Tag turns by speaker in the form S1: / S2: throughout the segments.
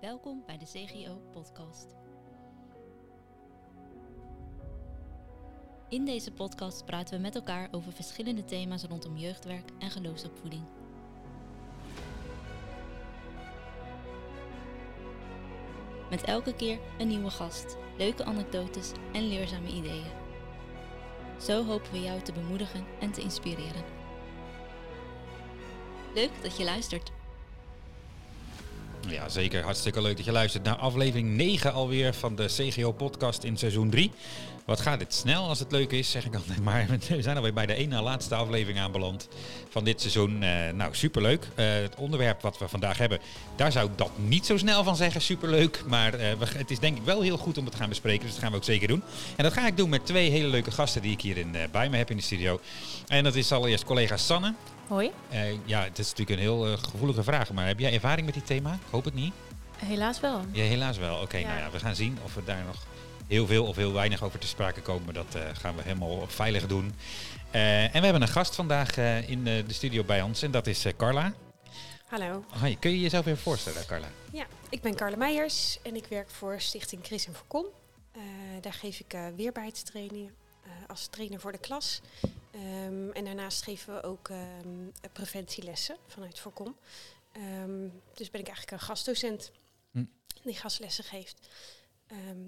S1: Welkom bij de CGO Podcast. In deze podcast praten we met elkaar over verschillende thema's rondom jeugdwerk en geloofsopvoeding. Met elke keer een nieuwe gast, leuke anekdotes en leerzame ideeën. Zo hopen we jou te bemoedigen en te inspireren. Leuk dat je luistert.
S2: Ja, zeker. Hartstikke leuk dat je luistert naar aflevering 9 alweer van de CGO-podcast in seizoen 3. Wat gaat dit snel als het leuk is, zeg ik altijd maar. We zijn alweer bij de ene laatste aflevering aanbeland van dit seizoen. Uh, nou, superleuk. Uh, het onderwerp wat we vandaag hebben, daar zou ik dat niet zo snel van zeggen. Superleuk. Maar uh, we, het is denk ik wel heel goed om het te gaan bespreken. Dus dat gaan we ook zeker doen. En dat ga ik doen met twee hele leuke gasten die ik hier in, bij me heb in de studio. En dat is allereerst collega Sanne.
S3: Hoi.
S2: ja, het is natuurlijk een heel gevoelige vraag. Maar heb jij ervaring met die thema? Ik hoop het niet.
S3: Helaas wel.
S2: Ja, helaas wel. Oké, okay, ja. nou ja, we gaan zien of we daar nog heel veel of heel weinig over te sprake komen. Dat uh, gaan we helemaal veilig doen. Uh, en we hebben een gast vandaag uh, in de studio bij ons en dat is Carla.
S4: Hallo.
S2: Hoi, kun je jezelf even voorstellen, Carla?
S4: Ja, ik ben Carla Meijers en ik werk voor Stichting Chris en Voorkom. daar geef ik weerbaarheidstrainingen als trainer voor de klas. Um, en daarnaast geven we ook um, preventielessen vanuit Voorkom. Um, dus ben ik eigenlijk een gastdocent hm. die gastlessen geeft.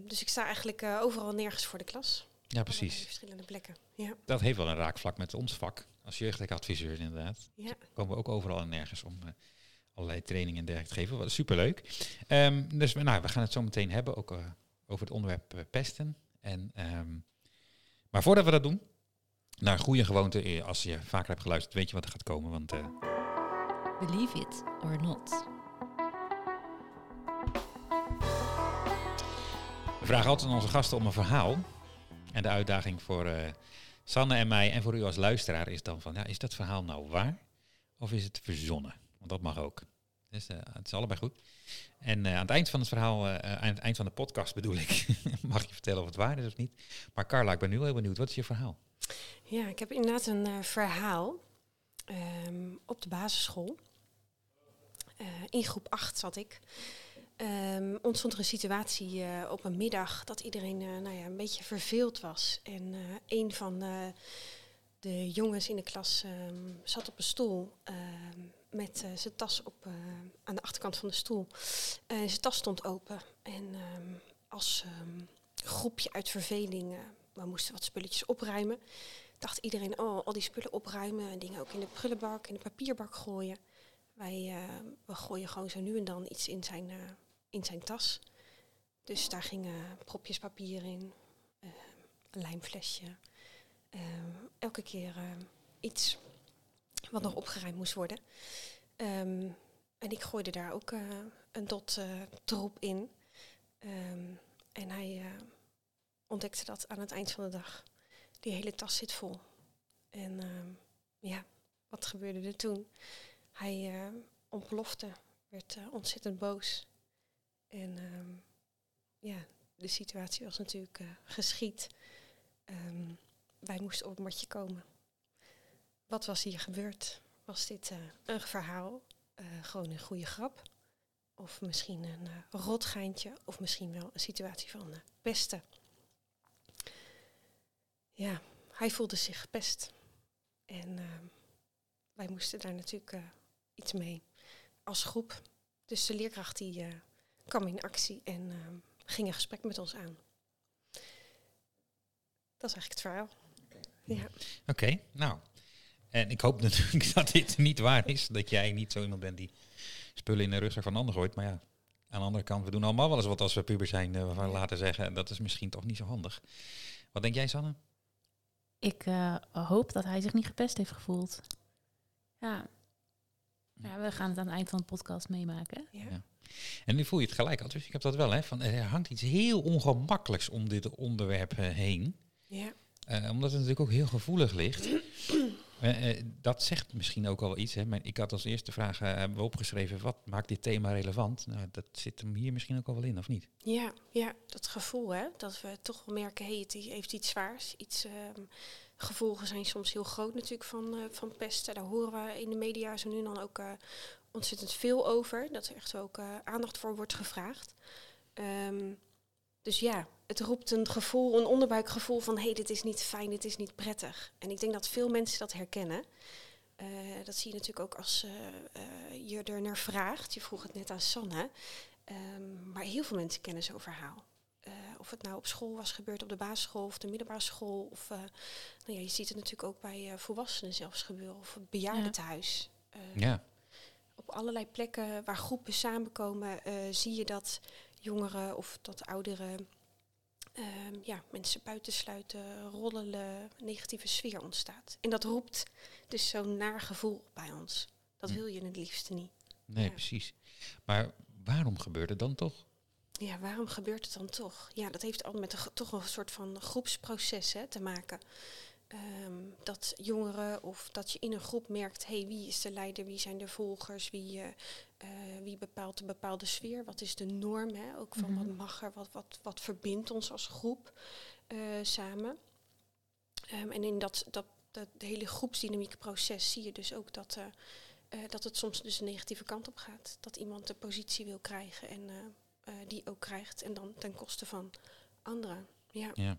S4: Dus ik sta eigenlijk uh, overal nergens voor de klas.
S2: Ja, precies.
S4: verschillende plekken. Ja.
S2: Dat heeft wel een raakvlak met ons vak als jeugdadviseur inderdaad. Ja. Dus komen we ook overal en nergens om uh, allerlei trainingen en dergelijke te geven. Wat superleuk. Dus nou, we gaan het zo meteen hebben ook uh, over het onderwerp pesten. En, maar voordat we dat doen, naar goede gewoonte. Als je vaker hebt geluisterd, weet je wat er gaat komen. Want,
S1: Believe it or not.
S2: We vragen altijd aan onze gasten om een verhaal. En de uitdaging voor uh, Sanne en mij en voor u als luisteraar is dan van, ja, is dat verhaal nou waar of is het verzonnen? Want dat mag ook. Dus uh, het is allebei goed. En uh, aan het eind van het verhaal, aan het eind van de podcast bedoel ik, mag je vertellen of het waar is of niet. Maar Carla, ik ben nu heel benieuwd. Wat is je verhaal?
S4: Ja, ik heb inderdaad een verhaal um, op de basisschool. in groep 8 zat ik. Um, ontstond er een situatie uh, op een middag dat iedereen nou ja, een beetje verveeld was. En een van de jongens in de klas um, zat op een stoel met zijn tas op, aan de achterkant van de stoel. zijn tas stond open. En als groepje uit verveling, we moesten wat spulletjes opruimen, dacht iedereen, oh, al die spullen opruimen en dingen ook in de prullenbak, in de papierbak gooien. Wij we gooien gewoon zo nu en dan iets in zijn in zijn tas. Dus daar gingen propjes papier in, uh, een lijmflesje. Uh, elke keer uh, iets wat nog opgeruimd moest worden. Um, en ik gooide daar ook een dot troep in. Um, en hij ontdekte dat aan het eind van de dag. Die hele tas zit vol. En um, ja, wat gebeurde er toen? Hij ontplofte, werd ontzettend boos. En um, ja, de situatie was natuurlijk uh, geschied. Wij moesten op het matje komen. Wat was hier gebeurd? Was dit uh, een verhaal? Uh, gewoon een goede grap? Of misschien een rotgeintje? Of misschien wel een situatie van pesten? Ja, hij voelde zich gepest. En ehm, wij moesten daar natuurlijk iets mee als groep. Dus de leerkracht die kwam in actie en uh, ging een gesprek met ons aan. Dat is eigenlijk het verhaal.
S2: Ja. Oké, nou. En ik hoop natuurlijk dat dit niet waar is. Dat jij niet zo iemand bent die spullen in de rugzak van een ander gooit. Maar ja, aan de andere kant, we doen allemaal wel eens wat als we puber zijn. Uh, waarvan we laten zeggen, en dat is misschien toch niet zo handig. Wat denk jij, Sanne?
S3: Ik uh, hoop dat hij zich niet gepest heeft gevoeld. Ja. ja, we gaan het aan het eind van de podcast meemaken.
S2: Ja. ja. En nu voel je het gelijk al. Dus ik heb dat wel, hè. Van, er hangt iets heel ongemakkelijks om dit onderwerp uh, heen. Ja. Uh, omdat het natuurlijk ook heel gevoelig ligt. Uh, dat zegt misschien ook al iets. Hè. Maar ik had als eerste vraag hebben we opgeschreven, wat maakt dit thema relevant? Nou, dat zit hem hier misschien ook al wel in, of niet?
S4: Ja, ja dat gevoel, hè. Dat we toch wel merken, hey, het heeft iets zwaars. Iets, um, gevolgen zijn soms heel groot natuurlijk van, van pesten. Daar horen we in de media zo nu dan ook ontzettend veel over. Dat er echt ook aandacht voor wordt gevraagd. Um, dus ja, het roept een gevoel, een onderbuikgevoel van hé, hey, dit is niet fijn, dit is niet prettig. En ik denk dat veel mensen dat herkennen. Uh, dat zie je natuurlijk ook als uh, je er naar vraagt. Je vroeg het net aan Sanne. Um, maar heel veel mensen kennen zo'n verhaal. of het nou op school was gebeurd, op de basisschool of de middelbare school. Of nou ja, je ziet het natuurlijk ook bij volwassenen zelfs gebeuren. Of het bejaardentehuis.
S2: ja.
S4: Op allerlei plekken waar groepen samenkomen, zie je dat jongeren of dat ouderen um, ja, mensen buitensluiten, rollelen, negatieve sfeer ontstaat. En dat roept dus zo'n naar gevoel bij ons. Dat hm. wil je het liefste niet.
S2: Nee, precies. Maar waarom gebeurt het dan toch?
S4: Ja, waarom gebeurt het dan toch? Ja, dat heeft al met een, toch een soort van groepsproces hè, te maken. Ehm, dat jongeren of dat je in een groep merkt, hey, wie is de leider, wie zijn de volgers, wie, uh, wie bepaalt de bepaalde sfeer, wat is de norm, hè? ook van wat mhm. mag er, wat, wat, wat verbindt ons als groep uh, samen. Um, en in dat, dat, dat hele groepsdynamiekproces zie je dus ook dat, dat het soms dus een negatieve kant op gaat. Dat iemand de positie wil krijgen en die ook krijgt en dan ten koste van anderen. Ja.
S2: ja.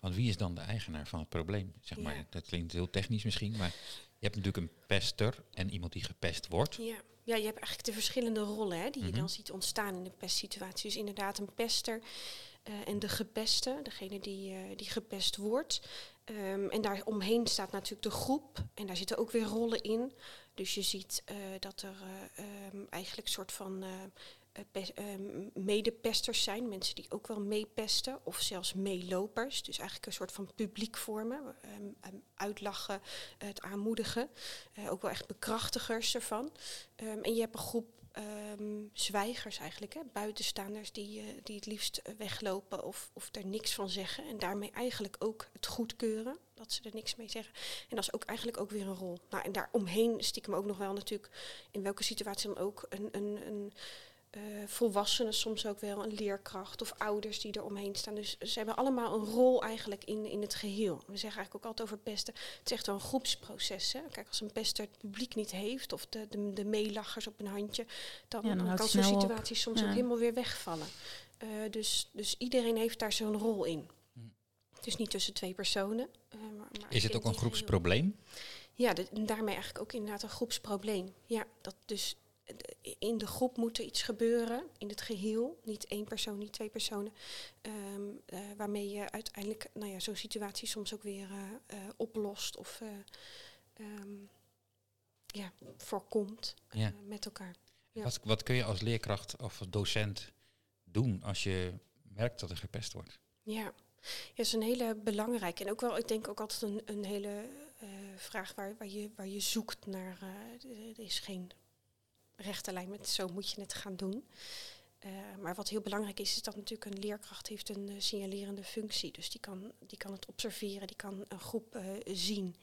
S2: Want wie is dan de eigenaar van het probleem? Zeg maar, dat klinkt heel technisch misschien, maar je hebt natuurlijk een pester en iemand die gepest wordt.
S4: Ja, ja je hebt eigenlijk de verschillende rollen hè, die je mhm. dan ziet ontstaan in de pestsituatie. Dus inderdaad een pester uh, en de gepeste, degene die, uh, die gepest wordt. Um, en daar omheen staat natuurlijk de groep en daar zitten ook weer rollen in. Dus je ziet uh, dat er um, eigenlijk een soort van medepesters zijn, mensen die ook wel meepesten of zelfs meelopers. Dus eigenlijk een soort van publiek vormen, um, uitlachen, het aanmoedigen. Uh, ook wel echt bekrachtigers ervan. Um, en je hebt een groep zwijgers eigenlijk, buitenstaanders die, die het liefst weglopen of, of er niks van zeggen. En daarmee eigenlijk ook het goedkeuren, dat ze er niks mee zeggen. En dat is ook eigenlijk ook weer een rol. Nou, en daaromheen stiekem ook nog wel natuurlijk, in welke situatie dan ook, een, een, een uh, volwassenen soms ook wel, een leerkracht of ouders die er omheen staan. Dus ze hebben allemaal een rol eigenlijk in, in het geheel. We zeggen eigenlijk ook altijd over pesten. Het is echt wel een groepsproces. Hè? Kijk, als een pester het publiek niet heeft of de, de, de meelachers op een handje, dan, dan, kan zo'n situatie soms ook helemaal weer wegvallen. Uh, dus, dus iedereen heeft daar zo'n rol in. Hm. Dus niet tussen twee personen. Uh,
S2: maar, maar is het ook een groepsprobleem?
S4: Ja, de, daarmee eigenlijk ook inderdaad een groepsprobleem. Ja, dat dus in de groep moet er iets gebeuren, in het geheel. Niet één persoon, niet twee personen. Um, uh, waarmee je uiteindelijk nou ja, zo'n situatie soms ook weer uh, uh, oplost of um, ja, voorkomt ja. met elkaar.
S2: Ja. Wat, wat kun je als leerkracht of docent doen als je merkt dat er gepest wordt?
S4: Ja, ja, dat is een hele belangrijke. En ook wel, ik denk ook altijd een, een hele vraag waar, waar, je, waar je zoekt naar. er is geen rechte lijn met zo moet je het gaan doen. Uh, maar wat heel belangrijk is, is dat natuurlijk een leerkracht heeft een uh, signalerende functie. Dus die kan, die kan het observeren, die kan een groep uh, zien.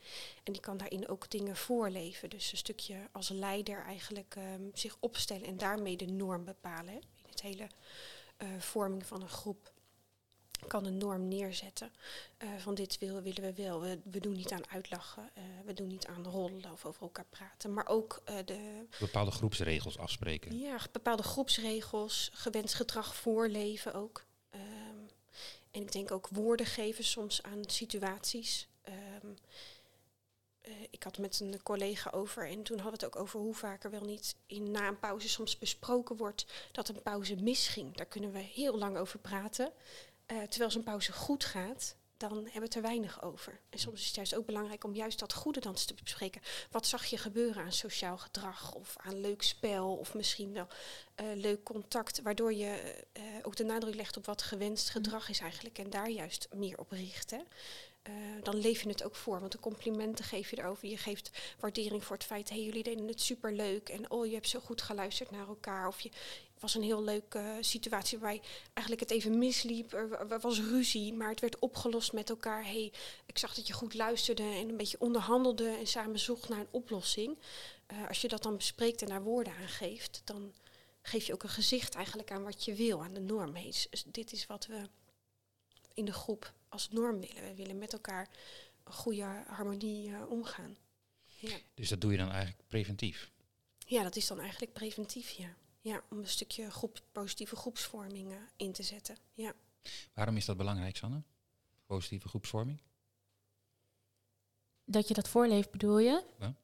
S4: En die kan daarin ook dingen voorleven. Dus een stukje als leider eigenlijk um, zich opstellen en daarmee de norm bepalen. In het hele vorming van een groep kan een norm neerzetten. Uh, van dit willen, willen we wel. We, we doen niet aan uitlachen. Uh, we doen niet aan rollen of over elkaar praten. Maar ook uh, de...
S2: Bepaalde groepsregels afspreken.
S4: Ja, bepaalde groepsregels. Gewenst gedrag voorleven ook. Um, en ik denk ook woorden geven soms aan situaties. Um, ik had met een collega over en toen hadden we het ook over hoe vaak er wel niet in na een pauze soms besproken wordt dat een pauze misging. Daar kunnen we heel lang over praten. Uh, terwijl zo'n pauze goed gaat, dan hebben we het er weinig over. En soms is het juist ook belangrijk om juist dat goede dan te bespreken. Wat zag je gebeuren aan sociaal gedrag of aan leuk spel of misschien wel uh, leuk contact, waardoor je uh, ook de nadruk legt op wat gewenst gedrag is eigenlijk en daar juist meer op richt. Hè? Uh, dan leef je het ook voor. Want de complimenten geef je erover. Je geeft waardering voor het feit, hé, hey, jullie deden het superleuk. En oh, je hebt zo goed geluisterd naar elkaar. Of je was een heel leuke uh, situatie waarbij eigenlijk het even misliep. Er was ruzie, maar het werd opgelost met elkaar. hey, ik zag dat je goed luisterde en een beetje onderhandelde en samen zocht naar een oplossing. Uh, als je dat dan bespreekt en daar woorden aan geeft, dan geef je ook een gezicht eigenlijk aan wat je wil, aan de norm. Hey, dus dit is wat we in de groep als norm willen. We willen met elkaar een goede harmonie uh, omgaan.
S2: Ja. Dus dat doe je dan eigenlijk preventief?
S4: ja, dat is dan eigenlijk preventief, ja. Ja, om een stukje groep, positieve groepsvorming uh, in te zetten. Ja.
S2: Waarom is dat belangrijk, Sanne? Positieve groepsvorming?
S3: Dat je dat voorleeft, bedoel je? Ja.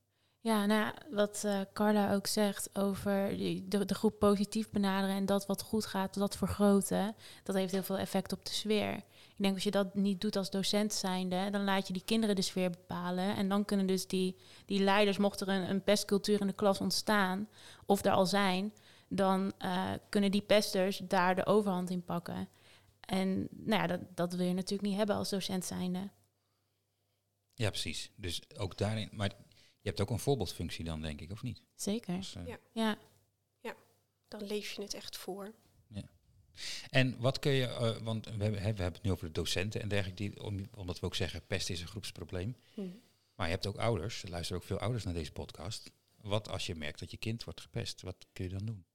S3: Ja, nou ja, wat uh, Carla ook zegt over de, de, groep positief benaderen en dat wat goed gaat, dat vergroten, dat heeft heel veel effect op de sfeer. Ik denk als je dat niet doet als docent zijnde, dan laat je die kinderen de sfeer bepalen. En dan kunnen dus die, die leiders, mocht er een, een pestcultuur in de klas ontstaan, of er al zijn, dan uh, kunnen die pesters daar de overhand in pakken. En nou ja, dat, dat wil je natuurlijk niet hebben als docent zijnde.
S2: Ja, precies. Dus ook daarin. Maar je hebt ook een voorbeeldfunctie dan, denk ik, of niet?
S3: Zeker. Dus, uh,
S4: ja. ja. Ja, dan leef je het echt voor. Ja.
S2: En wat kun je, uh, want we hebben, we hebben het nu over de docenten en dergelijke, die, om, omdat we ook zeggen, pest is een groepsprobleem. Hmm. Maar je hebt ook ouders, er luisteren ook veel ouders naar deze podcast. Wat als je merkt dat je kind wordt gepest, wat kun je dan doen?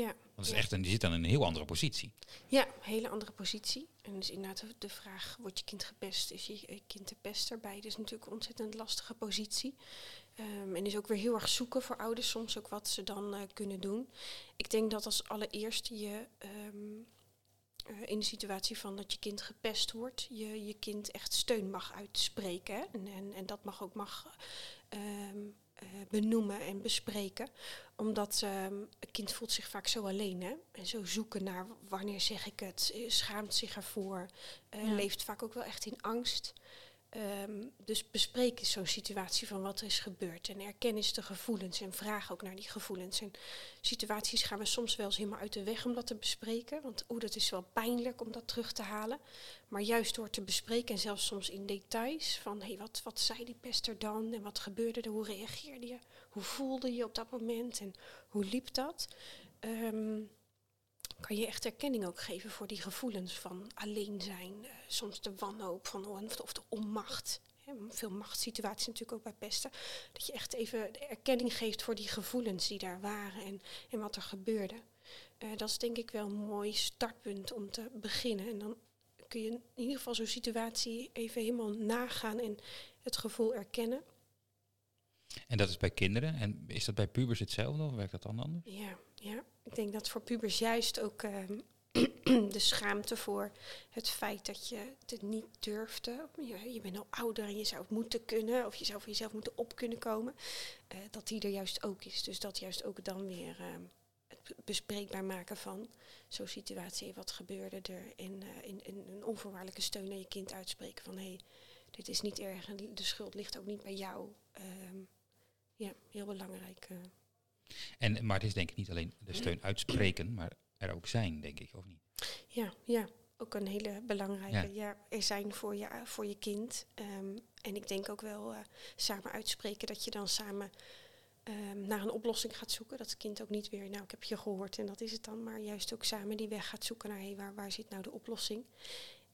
S4: Ja.
S2: Want is echt een, die zit dan in een heel andere positie.
S4: Ja, een hele andere positie. En dus inderdaad de vraag, wordt je kind gepest? Is je kind de pester? Beide is natuurlijk een ontzettend lastige positie. Um, en is ook weer heel erg zoeken voor ouders soms ook wat ze dan uh, kunnen doen. Ik denk dat als allereerst je um, uh, in de situatie van dat je kind gepest wordt, je je kind echt steun mag uitspreken. Hè? En, en, en dat mag ook mag um, uh, benoemen en bespreken. Omdat um, het kind voelt zich vaak zo alleen. Hè? En zo zoeken naar wanneer zeg ik het, schaamt zich ervoor. Uh, ja. Leeft vaak ook wel echt in angst. Um, dus bespreek eens zo'n situatie van wat er is gebeurd. En erken eens de gevoelens en vraag ook naar die gevoelens. En situaties gaan we soms wel eens helemaal uit de weg om dat te bespreken. Want oeh, dat is wel pijnlijk om dat terug te halen. Maar juist door te bespreken en zelfs soms in details. Van hé, hey, wat, wat zei die pester dan? En wat gebeurde er? Hoe reageerde je? Hoe voelde je op dat moment? En hoe liep dat? Um, kan je echt erkenning ook geven voor die gevoelens van alleen zijn. Uh, soms de wanhoop van, of de onmacht. Hè, veel machtssituaties natuurlijk ook bij pesten. Dat je echt even de erkenning geeft voor die gevoelens die daar waren en, en wat er gebeurde. Uh, dat is denk ik wel een mooi startpunt om te beginnen. En dan kun je in ieder geval zo'n situatie even helemaal nagaan en het gevoel erkennen.
S2: En dat is bij kinderen. En is dat bij pubers hetzelfde of werkt dat dan anders?
S4: Ja, ja. Ik denk dat voor pubers juist ook uh, de schaamte voor het feit dat je het niet durfde. Je, je, bent al ouder en je zou het moeten kunnen, of je zou voor jezelf moeten op kunnen komen. Uh, dat die er juist ook is. Dus dat juist ook dan weer uh, het bespreekbaar maken van zo'n situatie. Wat gebeurde er? En in, in, een onvoorwaardelijke steun naar je kind uitspreken van hé, hey, dit is niet erg en de schuld ligt ook niet bij jou. Um, ja, heel belangrijk.
S2: En, maar het is denk ik niet alleen de steun uitspreken, maar er ook zijn, denk ik, of niet?
S4: Ja, ja. ook een hele belangrijke. Ja. ja er zijn voor je, voor je kind. Um, en ik denk ook wel uh, samen uitspreken dat je dan samen um, naar een oplossing gaat zoeken. Dat het kind ook niet weer, nou ik heb je gehoord en dat is het dan. Maar juist ook samen die weg gaat zoeken naar hey, waar, waar zit nou de oplossing.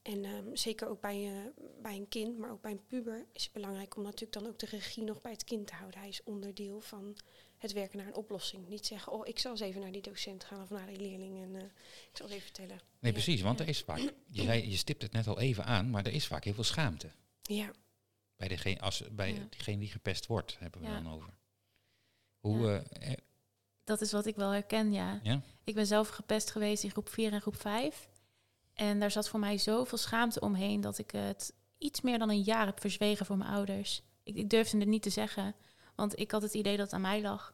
S4: En um, zeker ook bij, uh, bij een kind, maar ook bij een puber is het belangrijk om natuurlijk dan ook de regie nog bij het kind te houden. Hij is onderdeel van het werken naar een oplossing. Niet zeggen, oh, ik zal eens even naar die docent gaan of naar die leerling en uh, ik zal even vertellen.
S2: Nee, ja. precies, want er is vaak, je, zei, je stipt het net al even aan, maar er is vaak heel veel schaamte.
S4: Ja.
S2: Bij degene, als, bij ja. degene die gepest wordt, hebben we ja. dan over. Hoe... Uh,
S3: dat is wat ik wel herken, ja.
S2: ja.
S3: Ik ben zelf gepest geweest in groep 4 en groep 5. En daar zat voor mij zoveel schaamte omheen dat ik het iets meer dan een jaar heb verzwegen voor mijn ouders. Ik, ik durfde het niet te zeggen, want ik had het idee dat het aan mij lag.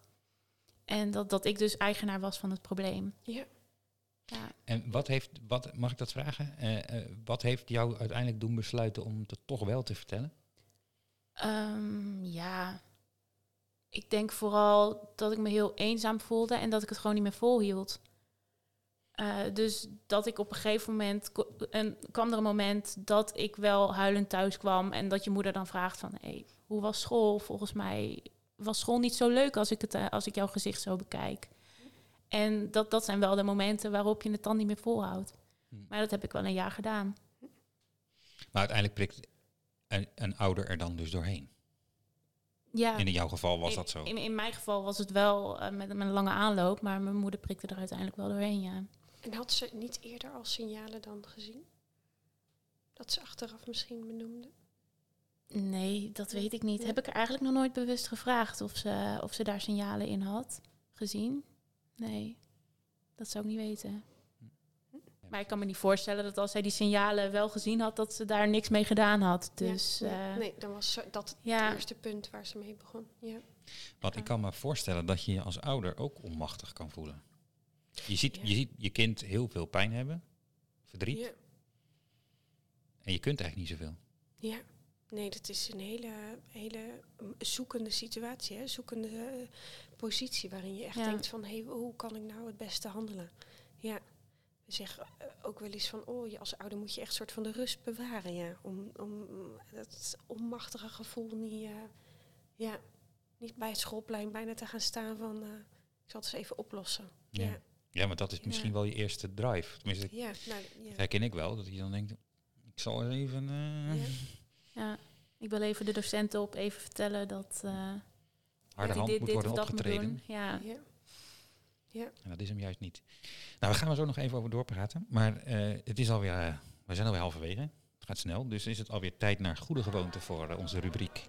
S3: En dat, dat ik dus eigenaar was van het probleem.
S4: Ja.
S3: ja.
S2: En wat heeft, wat, mag ik dat vragen? Uh, uh, wat heeft jou uiteindelijk doen besluiten om het toch wel te vertellen?
S3: Um, ja, ik denk vooral dat ik me heel eenzaam voelde en dat ik het gewoon niet meer volhield. Uh, dus dat ik op een gegeven moment en kwam er een moment dat ik wel huilend thuis kwam en dat je moeder dan vraagt van hey, hoe was school? Volgens mij was school niet zo leuk als ik, het, uh, als ik jouw gezicht zo bekijk. En dat, dat zijn wel de momenten waarop je het dan niet meer volhoudt. Hm. Maar dat heb ik wel een jaar gedaan.
S2: Maar uiteindelijk prikt een, een ouder er dan dus doorheen.
S3: Ja.
S2: En in jouw geval was
S3: in,
S2: dat zo?
S3: In, in mijn geval was het wel uh, met, met een lange aanloop, maar mijn moeder prikte er uiteindelijk wel doorheen, ja.
S4: En had ze niet eerder al signalen dan gezien? Dat ze achteraf misschien benoemde?
S3: Nee, dat weet ik niet. Heb ik er eigenlijk nog nooit bewust gevraagd of ze, of ze daar signalen in had gezien? Nee, dat zou ik niet weten. Maar ik kan me niet voorstellen dat als zij die signalen wel gezien had, dat ze daar niks mee gedaan had. Dus
S4: ja,
S3: eh,
S4: nee, nee, dan was dat
S3: ja.
S4: het eerste punt waar ze mee begon. Ja.
S2: Want ik kan me voorstellen dat je je als ouder ook onmachtig kan voelen. Je ziet,
S4: Ja.
S2: je ziet je kind heel veel pijn hebben, verdriet,
S4: Ja.
S2: en je kunt eigenlijk niet zoveel.
S4: ja, nee, dat is een hele, hele zoekende situatie, hè? zoekende eh, positie waarin je echt
S3: Ja.
S4: denkt van, hé, hoe kan ik nou het beste handelen? Ja, we zeggen eh, ook wel eens van, oh, je als ouder moet je echt soort van de rust bewaren, ja, om, om dat onmachtige gevoel niet, eh, ja, niet bij het schoolplein bijna te gaan staan van, eh, ik zal het eens even oplossen.
S2: Ja.
S4: Ja,
S2: Ja, maar dat is misschien wel je eerste drive. Tenminste,
S4: ja, nou, ja.
S2: dat herken ik wel. Dat je dan denkt, ik zal eens even... eh,
S4: Ja.
S3: ik wil even de docenten op even vertellen dat uh,
S2: harde hand moet worden opgetreden.
S3: Ja.
S4: Ja. Ja.
S2: En dat is hem juist niet. Nou, we gaan er zo nog even over doorpraten. Maar eh, het is alweer, eh, we zijn alweer halverwege. Het gaat snel, dus is het alweer tijd naar goede gewoonte voor onze rubriek.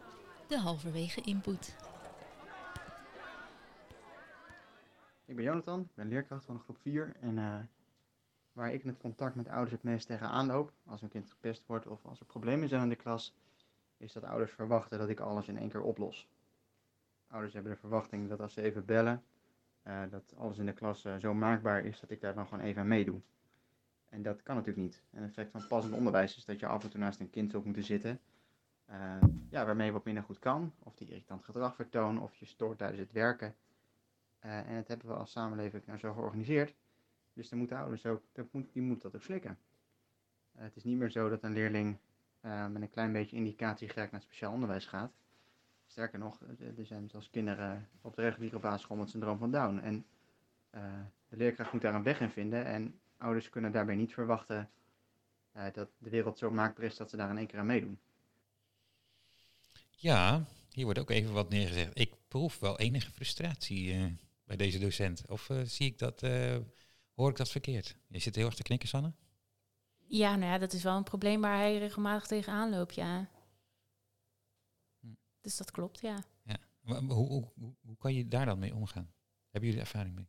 S1: De halverwege input.
S5: Ik ben Jonathan, ik ben leerkracht van groep 4 en eh, waar ik in het contact met ouders het meest tegenaan loop, als een kind gepest wordt of als er problemen zijn in de klas, is dat ouders verwachten dat ik alles in één keer oplos. Ouders hebben de verwachting dat als ze even bellen, eh, dat alles in de klas eh, zo maakbaar is dat ik daar dan gewoon even aan meedoe. En dat kan natuurlijk niet. En het effect van passend onderwijs is dat je af en toe naast een kind zult moeten zitten, eh, ja, waarmee je wat minder goed kan, of die irritant gedrag vertoont, of je stoort tijdens het werken. En dat hebben we als samenleving nou zo georganiseerd. Dus dan moeten ouders ook, dat moet, die moeten dat ook slikken. Het is niet meer zo dat een leerling uh, met een klein beetje indicatie graag naar speciaal onderwijs gaat. Sterker nog, er zijn zelfs kinderen op de reguliere basisschool met syndroom van Down. En eh, de leerkracht moet daar een weg in vinden. En ouders kunnen daarbij niet verwachten eh, dat de wereld zo maakbaar is dat ze daar in één keer aan meedoen.
S2: Ja, hier wordt ook even wat neergezegd. Ik proef wel enige frustratie bij deze docent. Of zie ik dat, hoor ik dat verkeerd? Je zit heel erg te knikken, Sanne?
S3: Ja, nou ja, dat is wel een probleem waar hij regelmatig tegenaan loopt, ja. Hm. Dus dat klopt, ja.
S2: ja. Hoe, hoe, hoe, hoe kan je daar dan mee omgaan? Hebben jullie ervaring mee?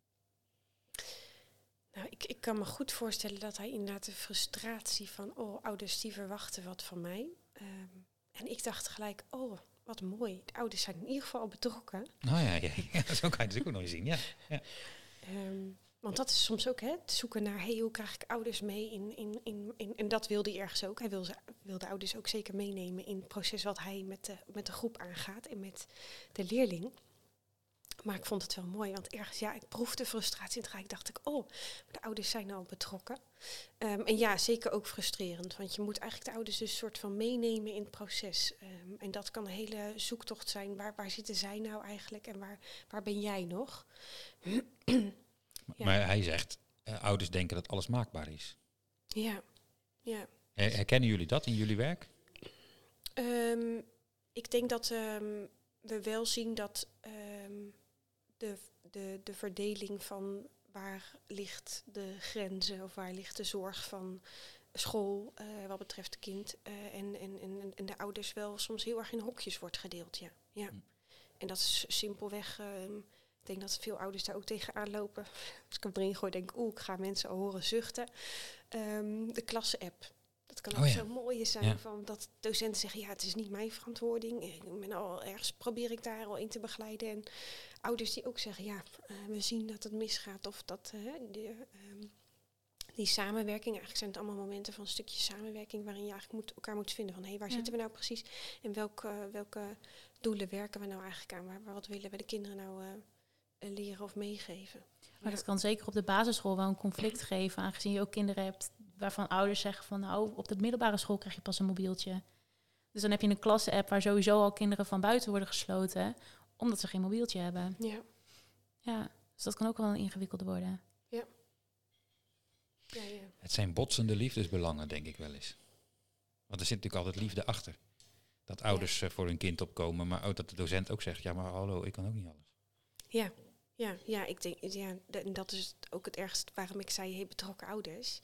S4: Nou, ik, ik kan me goed voorstellen dat hij inderdaad de frustratie van... oh, ouders die verwachten wat van mij. Um, en ik dacht gelijk, oh, wat mooi. De ouders zijn in ieder geval al betrokken.
S2: Nou ja, ja, ja zo kan je het ook nog zien, ja. ja.
S4: Um, want dat is soms ook, hè, het zoeken naar, hey, hoe krijg ik ouders mee in, in, in, in en dat wilde hij ergens ook. Hij wil, ze, wil de ouders ook zeker meenemen in het proces wat hij met de, met de groep aangaat en met de leerling. Maar ik vond het wel mooi, want ergens, ja, ik proefde frustratie. En tegelijk dacht ik, oh, de ouders zijn al betrokken. Um, en ja, zeker ook frustrerend, want je moet eigenlijk de ouders dus soort van meenemen in het proces. Um, en dat kan een hele zoektocht zijn. Waar, waar zitten zij nou eigenlijk en waar, waar ben jij nog?
S2: ja. Maar hij zegt, uh, ouders denken dat alles maakbaar is.
S4: Ja, ja.
S2: Herkennen jullie dat in jullie werk?
S4: Um, ik denk dat we wel zien dat de, de, de verdeling van waar ligt de grenzen of waar ligt de zorg van school uh, wat betreft het kind uh, en, en, en, en de ouders wel soms heel erg in hokjes wordt gedeeld. Ja. Ja.
S2: Hm.
S4: En dat is simpelweg, ik denk dat veel ouders daar ook tegenaan lopen. Als ik hem erin gooi, denk ik, oeh, ik ga mensen al horen zuchten. Um, de klasse-app. Dat kan ook
S2: oh ja.
S4: zo mooi zijn ja. van dat docenten zeggen, ja, het is niet mijn verantwoording. Ik ben al ergens probeer ik daar al in te begeleiden. En ouders die ook zeggen, ja, uh, we zien dat het misgaat of dat uh, de, um, die samenwerking, eigenlijk zijn het allemaal momenten van een stukje samenwerking waarin je eigenlijk moet, elkaar moet vinden van, hé, hey, waar ja. zitten we nou precies en welke, welke doelen werken we nou eigenlijk aan? Waar, wat willen we de kinderen nou uh, leren of meegeven?
S3: Maar dat kan zeker op de basisschool wel een conflict geven, aangezien je ook kinderen hebt waarvan ouders zeggen van nou, op de middelbare school krijg je pas een mobieltje. Dus dan heb je een klasse-app waar sowieso al kinderen van buiten worden gesloten, omdat ze geen mobieltje hebben.
S4: Ja.
S3: Ja, dus dat kan ook wel een ingewikkelde worden.
S4: Ja. Ja, ja.
S2: Het zijn botsende liefdesbelangen, denk ik wel eens. Want er zit natuurlijk altijd liefde achter. Dat ouders ja. voor hun kind opkomen, maar ook dat de docent ook zegt, ja maar hallo, ik kan ook niet alles.
S4: Ja, ja, ja, ik denk, ja, en dat is ook het ergste waarom ik zei, hey, betrokken ouders.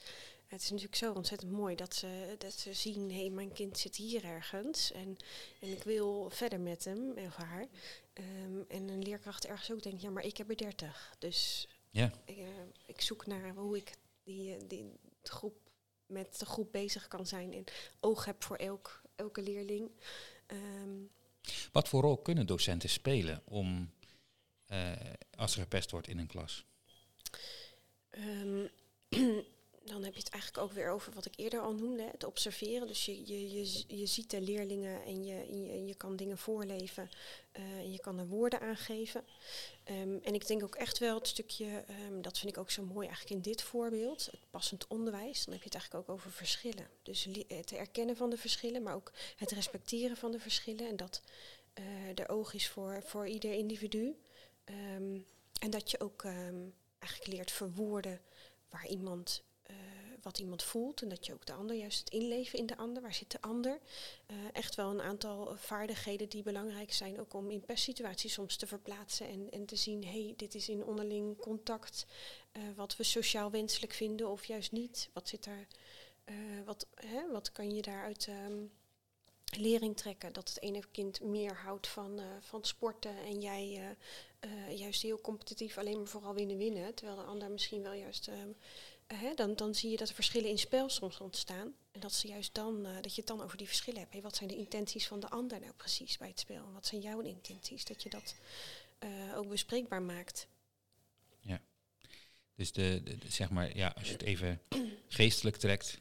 S4: Het is natuurlijk zo ontzettend mooi dat ze, dat ze zien, hé, hey, mijn kind zit hier ergens en, en ik wil verder met hem of haar. Ehm, en een leerkracht ergens ook denkt, ja, maar ik heb er dertig. Dus
S2: ja.
S4: ik, uh, ik, zoek naar hoe ik die, die groep met de groep bezig kan zijn en oog heb voor elk, elke leerling. Um,
S2: Wat voor rol kunnen docenten spelen om als er gepest wordt in een klas?
S4: Um, dan heb je het eigenlijk ook weer over wat ik eerder al noemde, het observeren. Dus je, je, je, je ziet de leerlingen en je, je, je kan dingen voorleven uh, en je kan er woorden aangeven. Um, en ik denk ook echt wel het stukje, um, dat vind ik ook zo mooi eigenlijk in dit voorbeeld, het passend onderwijs. Dan heb je het eigenlijk ook over verschillen. Dus het erkennen van de verschillen, maar ook het respecteren van de verschillen. En dat uh, er oog is voor, voor ieder individu. Um, en dat je ook eigenlijk leert verwoorden waar iemand uh, wat iemand voelt en dat je ook de ander juist het inleven in de ander. Waar zit de ander? Uh, echt wel een aantal vaardigheden die belangrijk zijn, ook om in pestsituaties soms te verplaatsen en, en te zien, hé, hey, dit is in onderling contact, uh, wat we sociaal wenselijk vinden of juist niet. Wat zit daar, wat, hè, wat kan je daaruit um, lering trekken? Dat het ene kind meer houdt van, van sporten en jij juist heel competitief alleen maar vooral winnen winnen, terwijl de ander misschien wel juist um, Hè, dan, dan zie je dat er verschillen in spel soms ontstaan. En dat ze juist dan, uh, dat je het dan over die verschillen hebt. Hey, wat zijn de intenties van de ander nou precies bij het spel? En wat zijn jouw intenties? Dat je dat ook bespreekbaar maakt.
S2: Ja. Dus de, de, de, zeg maar, ja, als je het even geestelijk trekt,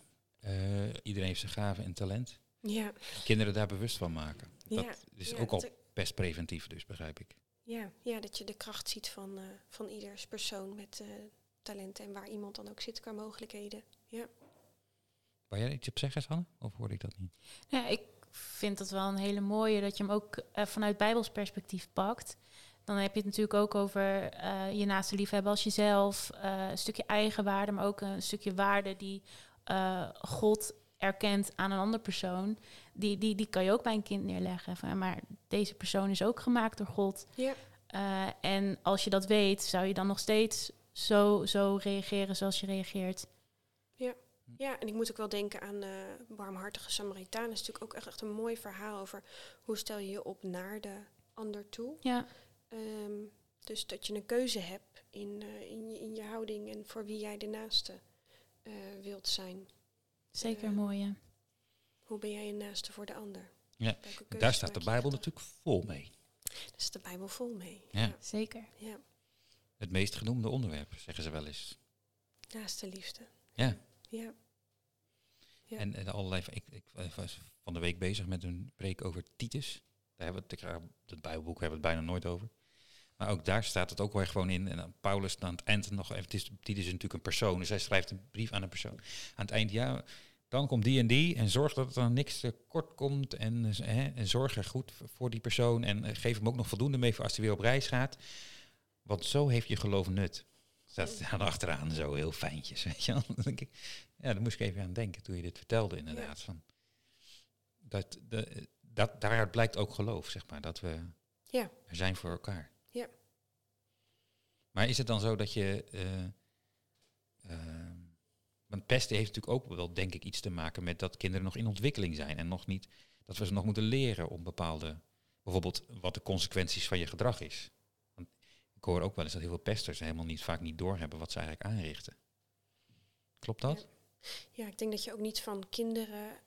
S2: iedereen heeft zijn gaven en talent.
S4: Ja.
S2: Kinderen daar bewust van maken. Dat
S4: ja.
S2: is
S4: ja,
S2: ook al best preventief, dus begrijp ik.
S4: Ja, ja dat je de kracht ziet van, uh, van ieders persoon met uh, talenten en waar iemand dan ook zit qua mogelijkheden. Ja.
S2: Wou jij iets op zeggen, Sanne? Of hoorde ik dat niet?
S3: Ja, ik vind dat wel een hele mooie dat je hem ook uh, vanuit Bijbels perspectief pakt. Dan heb je het natuurlijk ook over uh, je naaste liefhebben als jezelf, uh, een stukje eigenwaarde, maar ook een stukje waarde die uh, God erkent aan een andere persoon. Die, die, die kan je ook bij een kind neerleggen. Van, maar deze persoon is ook gemaakt door God.
S4: Ja.
S3: en als je dat weet, zou je dan nog steeds zo, zo reageren zoals je reageert.
S4: Ja. ja, en ik moet ook wel denken aan uh, Barmhartige Samaritaan. Dat is natuurlijk ook echt, echt een mooi verhaal over hoe stel je je op naar de ander toe.
S3: Ja.
S4: Um, dus dat je een keuze hebt in, uh, in, je, in je houding en voor wie jij de naaste wilt zijn.
S3: Zeker mooi, ja.
S4: Hoe ben jij een naaste voor de ander?
S2: Ja, daar staat de Bijbel natuurlijk vol mee.
S4: Daar is de Bijbel vol mee.
S2: Ja. ja.
S3: Zeker.
S4: Ja.
S2: Het meest genoemde onderwerp, zeggen ze wel eens.
S4: Naaste liefde.
S2: Ja.
S4: Ja.
S2: ja. En, en allerlei. Ik, ik, was van de week bezig met een preek over Titus. Daar hebben we het, het Bijbelboek hebben we het bijna nooit over. Maar ook daar staat het ook weer gewoon in. En dan Paulus aan het eind nog even. Titus is natuurlijk een persoon, dus hij schrijft een brief aan een persoon. Aan het eind, ja, dan komt die en die en zorg dat er niks tekort komt en, hè, en zorg er goed voor die persoon en geef hem ook nog voldoende mee voor als hij weer op reis gaat. Want zo heeft je geloof nut. Staat daar achteraan zo heel fijntjes, weet je wel. Ja, daar moest ik even aan denken toen je dit vertelde inderdaad. Ja. Van dat, de, dat, daaruit blijkt ook geloof, zeg maar, dat we
S4: ja.
S2: er zijn voor elkaar.
S4: Ja.
S2: Maar is het dan zo dat je... Uh, uh, want pesten heeft natuurlijk ook wel, denk ik, iets te maken met dat kinderen nog in ontwikkeling zijn. En nog niet, dat we ze nog moeten leren om bepaalde, bijvoorbeeld wat de consequenties van je gedrag is. Ik hoor ook wel eens dat heel veel pesters helemaal niet, vaak niet doorhebben wat ze eigenlijk aanrichten. Klopt dat?
S4: Ja, ja ik denk dat je ook niet van kinderen,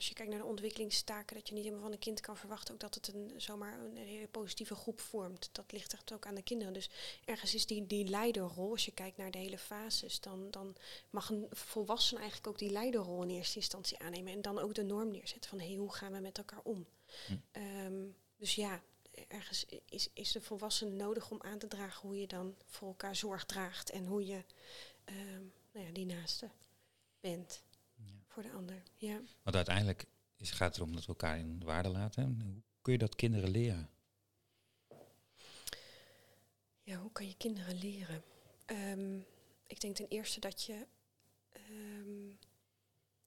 S4: als je kijkt naar de ontwikkelingstaken, dat je niet helemaal van een kind kan verwachten ook dat het een, zomaar een, hele positieve groep vormt. Dat ligt echt ook aan de kinderen. Dus ergens is die, die leiderrol, als je kijkt naar de hele fases, dan, dan mag een volwassene eigenlijk ook die leiderrol in eerste instantie aannemen en dan ook de norm neerzetten van hey, hoe gaan we met elkaar om. Hm. Um, dus ja, ergens is, is de volwassene nodig om aan te dragen hoe je dan voor elkaar zorg draagt en hoe je um, nou ja, die naaste bent. Voor de ander. Ja.
S2: Want uiteindelijk is, gaat het erom dat we elkaar in waarde laten. Hoe kun je dat kinderen leren?
S4: Ja, hoe kan je kinderen leren? Um, ik denk ten eerste dat je, um,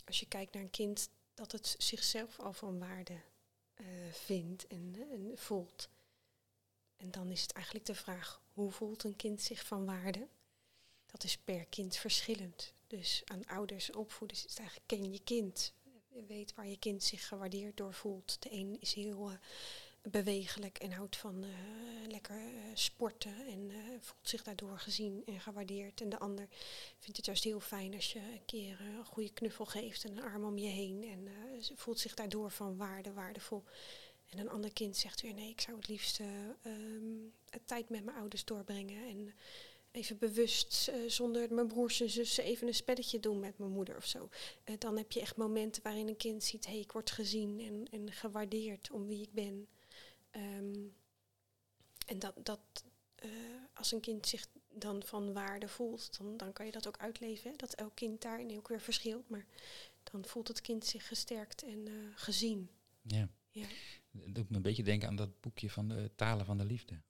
S4: als je kijkt naar een kind, dat het zichzelf al van waarde uh, vindt en, en, voelt. En dan is het eigenlijk de vraag, hoe voelt een kind zich van waarde? Dat is per kind verschillend. Dus aan ouders opvoeden is het eigenlijk ken je kind. Je weet waar je kind zich gewaardeerd door voelt. De een is heel uh, bewegelijk en houdt van uh, lekker uh, sporten en voelt zich daardoor gezien en gewaardeerd. En de ander vindt het juist heel fijn als je een keer een goede knuffel geeft en een arm om je heen. En voelt zich daardoor van waarde, waardevol. En een ander kind zegt weer nee, ik zou het liefst um, tijd met mijn ouders doorbrengen. En even bewust, uh, zonder mijn broers en zussen, even een spelletje doen met mijn moeder of zo. Uh, dan heb je echt momenten waarin een kind ziet, hé, hey, ik word gezien en, en gewaardeerd om wie ik ben. Um, en dat, dat uh, als een kind zich dan van waarde voelt, dan, dan kan je dat ook uitleven. Hè? Dat elk kind daarin ook weer verschilt. Maar dan voelt het kind zich gesterkt en gezien.
S2: Ja. ja. Dat doet me een beetje denken aan dat boekje van de talen van de liefde.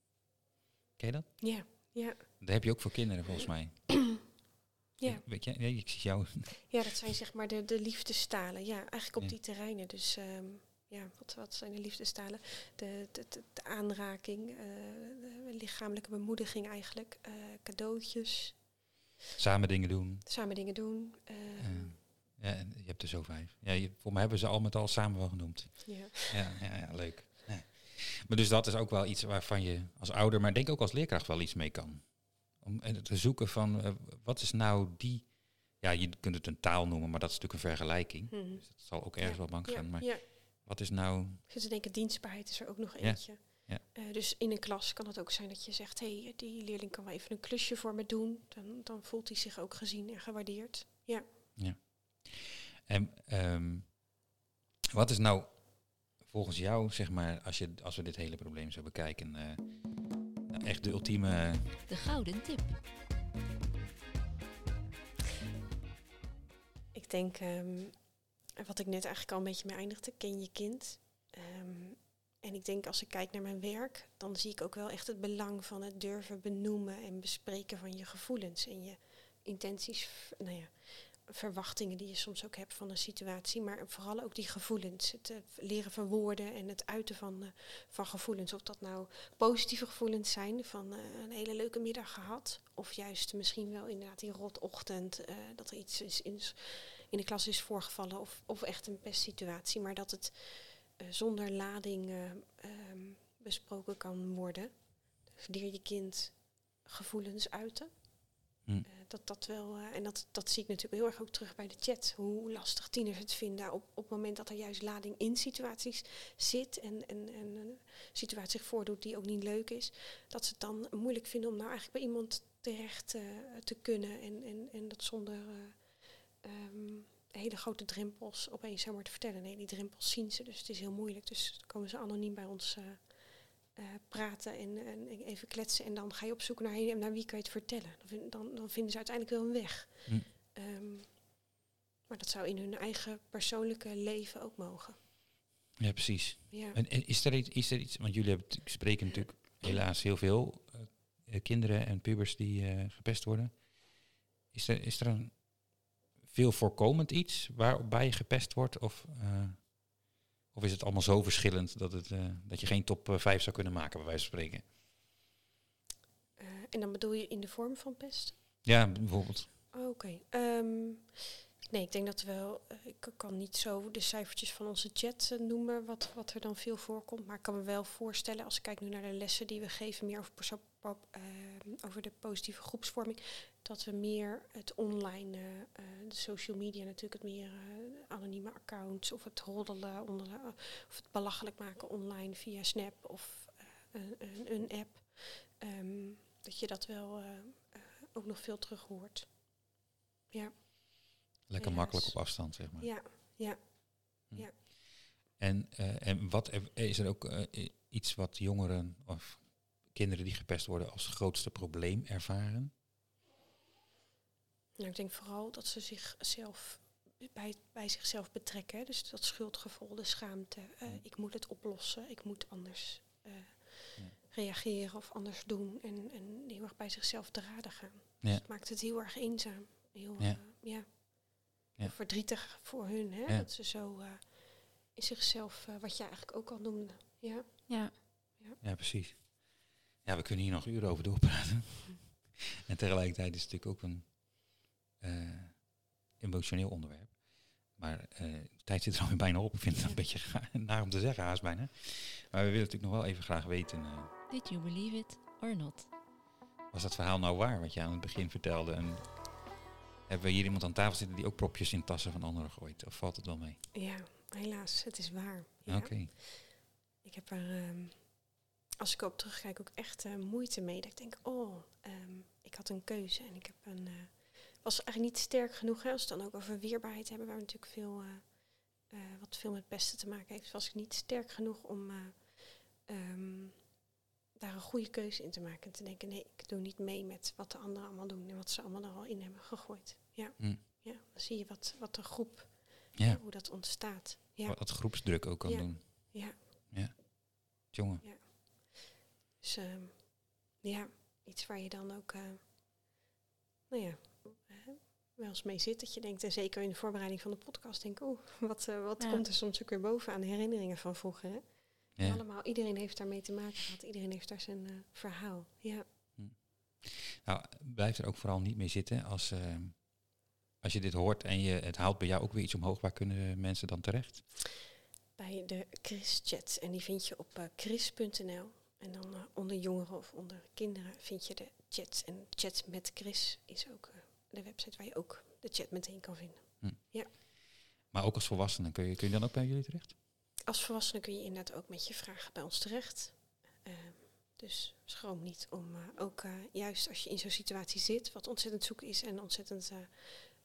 S2: Ken je dat?
S4: Ja. Ja.
S2: Dat heb je ook voor kinderen volgens mij.
S4: ja.
S2: Weet je, nee, ik zie jou.
S4: Ja, dat zijn zeg maar de, de liefdestalen. Ja, eigenlijk op die terreinen. Dus um, ja, wat, wat zijn de liefdestalen? De, de, de, de aanraking, uh, de lichamelijke bemoediging eigenlijk, uh, cadeautjes.
S2: Samen dingen doen.
S4: Samen dingen doen. Uh,
S2: ja, je hebt er zo vijf. Ja, je, voor mij hebben ze al met al samen wel genoemd.
S4: Ja,
S2: ja, ja, ja leuk. Maar dus dat is ook wel iets waarvan je als ouder, maar denk ook als leerkracht wel iets mee kan. Om te zoeken van uh, wat is nou die. Ja, je kunt het een taal noemen, maar dat is natuurlijk een vergelijking.
S4: Mm -hmm.
S2: Dus dat zal ook ergens
S4: ja,
S2: wel bank gaan.
S4: Ja,
S2: maar
S4: ja.
S2: wat is nou.
S4: Ik zit te denken, dienstbaarheid is er ook nog
S2: Ja.
S4: eentje.
S2: Ja.
S4: Uh, dus in een klas kan het ook zijn dat je zegt, hé, hey, die leerling kan wel even een klusje voor me doen. Dan, dan voelt hij zich ook gezien en gewaardeerd. Ja.
S2: En ehm, wat is nou volgens jou, zeg maar, als, je, als we dit hele probleem zo bekijken, uh, nou echt de ultieme.
S1: De gouden tip.
S4: Ik denk, um, wat ik net eigenlijk al een beetje mee eindigde, ken je kind. Um, en ik denk als ik kijk naar mijn werk, dan zie ik ook wel echt het belang van het durven benoemen en bespreken van je gevoelens en je intenties. Nou ja, verwachtingen die je soms ook hebt van een situatie, maar vooral ook die gevoelens. Het uh, leren van woorden en het uiten van, uh, van gevoelens. Of dat nou positieve gevoelens zijn van uh, een hele leuke middag gehad, of juist misschien wel inderdaad die rotochtend, dat er iets is in, in de klas is voorgevallen, of, of echt een pestsituatie, maar dat het zonder lading um, besproken kan worden. Dus leer je kind gevoelens uiten.
S2: Hm.
S4: Uh, dat dat wel, uh, en dat, dat zie ik natuurlijk heel erg ook terug bij de chat. Hoe lastig tieners het vinden op, op het moment dat er juist lading in situaties zit en, en, en een situatie zich voordoet die ook niet leuk is. Dat ze het dan moeilijk vinden om nou eigenlijk bij iemand terecht uh, te kunnen en, en, en dat zonder um, hele grote drempels opeens zeg maar te vertellen. Nee, die drempels zien ze, dus het is heel moeilijk. Dus dan komen ze anoniem bij ons praten en, en, even kletsen. En dan ga je op zoek naar, naar wie kan je het vertellen. Dan, dan, dan vinden ze uiteindelijk wel een weg.
S2: Hm.
S4: Um, maar dat zou in hun eigen persoonlijke leven ook mogen.
S2: Ja, precies.
S4: Ja.
S2: En, en is, er iets, is er iets, want jullie hebben, spreken natuurlijk helaas heel veel uh, kinderen en pubers die uh, gepest worden. Is er, is er een veel voorkomend iets waarbij je gepest wordt? Of, uh, of is het allemaal zo verschillend dat, het, uh, dat je geen top 5 zou kunnen maken, bij wijze van spreken?
S4: Uh, en dan bedoel je in de vorm van pest?
S2: Ja, bijvoorbeeld.
S4: Oh, Oké. Okay. Um, nee, ik denk dat wel. Ik kan niet zo de cijfertjes van onze chat noemen, wat, wat er dan veel voorkomt. Maar ik kan me wel voorstellen, als ik kijk nu naar de lessen die we geven, meer over, perso- over de positieve groepsvorming, dat we meer het online, de social media natuurlijk, het meer anonieme accounts of het roddelen, onder, of het belachelijk maken online via Snap of een, een, app. Um, dat je dat wel ook nog veel terug hoort. Ja.
S2: Lekker
S4: Helaas.
S2: makkelijk op afstand, zeg maar.
S4: Ja, ja.
S2: Hm.
S4: ja.
S2: En, uh, en wat is er ook iets wat jongeren of kinderen die gepest worden als grootste probleem ervaren?
S4: Nou, ik denk vooral dat ze zichzelf bij, bij zichzelf betrekken. Dus dat schuldgevoel, de schaamte. Uh,
S2: Hm.
S4: ik moet het oplossen, ik moet anders uh,
S2: Ja.
S4: reageren of anders doen. En, en heel erg bij zichzelf te raden gaan.
S2: Ja.
S4: Dus het maakt het heel erg eenzaam. Heel,
S2: Ja.
S4: uh, ja.
S2: Ja.
S4: verdrietig voor hun. Hè?
S2: Ja.
S4: Dat ze zo uh, in zichzelf, uh, wat je eigenlijk ook al noemde. Ja.
S3: Ja.
S2: Ja, precies. Ja, we kunnen hier nog uren over doorpraten. en tegelijkertijd is het natuurlijk ook een, uh, emotioneel onderwerp. Maar eh, de tijd zit er alweer bijna op. Ik vind het een beetje naar om te zeggen, haast bijna. Maar we willen natuurlijk nog wel even graag weten... eh,
S1: Did you believe it or not?
S2: was dat verhaal nou waar, wat je aan het begin vertelde? En hebben we hier iemand aan tafel zitten die ook propjes in tassen van anderen gooit? Of valt het wel mee?
S4: Ja, helaas, het is waar. Ja.
S2: Oké.
S4: Ik heb er, ehm, als ik erop terugkijk, ook echt eh, moeite mee. Dat ik denk, oh, ehm, ik had een keuze en ik heb een, eh, was eigenlijk niet sterk genoeg. Hè, als we het dan ook over weerbaarheid hebben, waar we natuurlijk veel, eh, wat veel met pesten te maken heeft, was ik niet sterk genoeg om eh, ehm, daar een goede keuze in te maken. En te denken, nee, ik doe niet mee met wat de anderen allemaal doen en wat ze allemaal er al in hebben gegooid. Ja,
S2: Hm.
S4: ja dan zie je wat, wat de groep,
S2: Ja,
S4: hoe dat ontstaat. Ja,
S2: wat groepsdruk ook kan
S4: Ja.
S2: doen.
S4: ja.
S2: Jongen,
S4: Dus ehm, ja, iets waar je dan ook, eh, nou ja, eh, wel eens mee zit. Dat je denkt, en zeker in de voorbereiding van de podcast, denk ik, oeh, wat, eh, wat
S3: Ja.
S4: komt er soms ook weer boven aan herinneringen van vroeger. Hè?
S2: ja.
S4: Allemaal, iedereen heeft daarmee te maken gehad. Iedereen heeft daar zijn eh, verhaal. Ja,
S2: Nou, blijf er ook vooral niet mee zitten als, eh, als je dit hoort en je, het haalt bij jou ook weer iets omhoog. Waar kunnen mensen dan terecht?
S4: bij de Chris-chat. En die vind je op chris.nl. En dan eh, onder jongeren of onder kinderen vind je de chats. En chat met Chris is ook eh, de website waar je ook de chat meteen kan vinden.
S2: Maar ook als volwassene, kun je, kun je dan ook bij jullie terecht?
S4: Als volwassene kun je inderdaad ook met je vragen bij ons terecht. Ehm, dus schroom niet om eh, ook juist als je in zo'n situatie zit, wat ontzettend zoek is en ontzettend eh,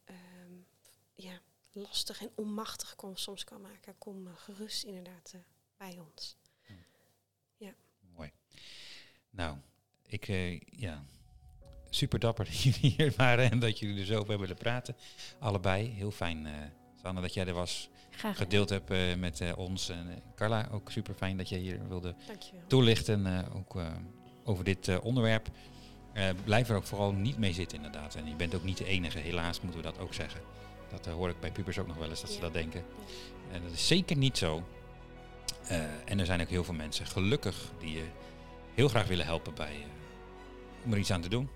S4: ehm, ja, lastig en onmachtig kon, soms kan maken, kom gerust inderdaad bij ons.
S2: Mooi. Nou, ik, eh, ja, super dapper dat jullie hier waren en dat jullie er zo over hebben willen praten. Allebei, heel fijn, eh Sanne, dat jij er was,
S3: Graag
S2: gedeeld hebt eh, met ons. En Carla, ook super fijn dat jij hier wilde
S4: Dankjewel.
S2: toelichten, ook over dit onderwerp. Blijf er ook vooral niet mee zitten inderdaad. En je bent ook niet de enige, helaas moeten we dat ook zeggen. Dat hoor ik bij pubers ook nog wel eens, dat ze dat denken. En dat is zeker niet zo. Eh, en er zijn ook heel veel mensen, gelukkig, die je heel graag willen helpen bij, eh, om er iets aan te doen.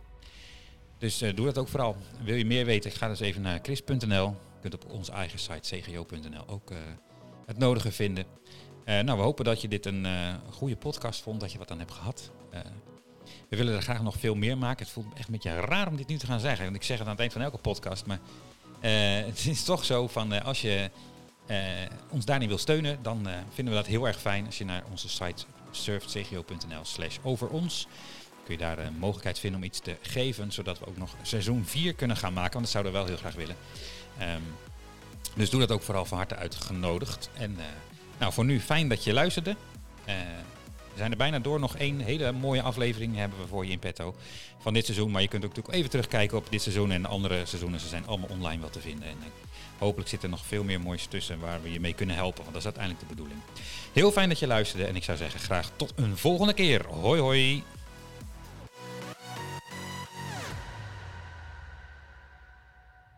S2: Dus eh, doe dat ook vooral. Wil je meer weten, ga dus even naar chris.nl. Je kunt op onze eigen site cgo.nl ook het nodige vinden. Nou, we hopen dat je dit een goede podcast vond, dat je wat aan hebt gehad. Eh, we willen er graag nog veel meer maken. Het voelt me echt een beetje raar om dit nu te gaan zeggen. Want ik zeg het aan het eind van elke podcast. Maar het is toch zo van als je ons daarin wil steunen, dan eh, vinden we dat heel erg fijn als je naar onze site surfcgo.nl slash over ons. Kun je daar een mogelijkheid vinden om iets te geven, zodat we ook nog seizoen 4 kunnen gaan maken. Want dat zouden we wel heel graag willen. Ehm, dus doe dat ook vooral van harte uitgenodigd. En eh, nou, voor nu fijn dat je luisterde. Eh, we zijn er bijna door. Nog één hele mooie aflevering hebben we voor je in petto van dit seizoen. Maar je kunt ook natuurlijk even terugkijken op dit seizoen en andere seizoenen. Ze zijn allemaal online wel te vinden. En eh, hopelijk zit er nog veel meer moois tussen waar we je mee kunnen helpen. Want dat is uiteindelijk de bedoeling. Heel fijn dat je luisterde. En ik zou zeggen graag tot een volgende keer. Hoi hoi.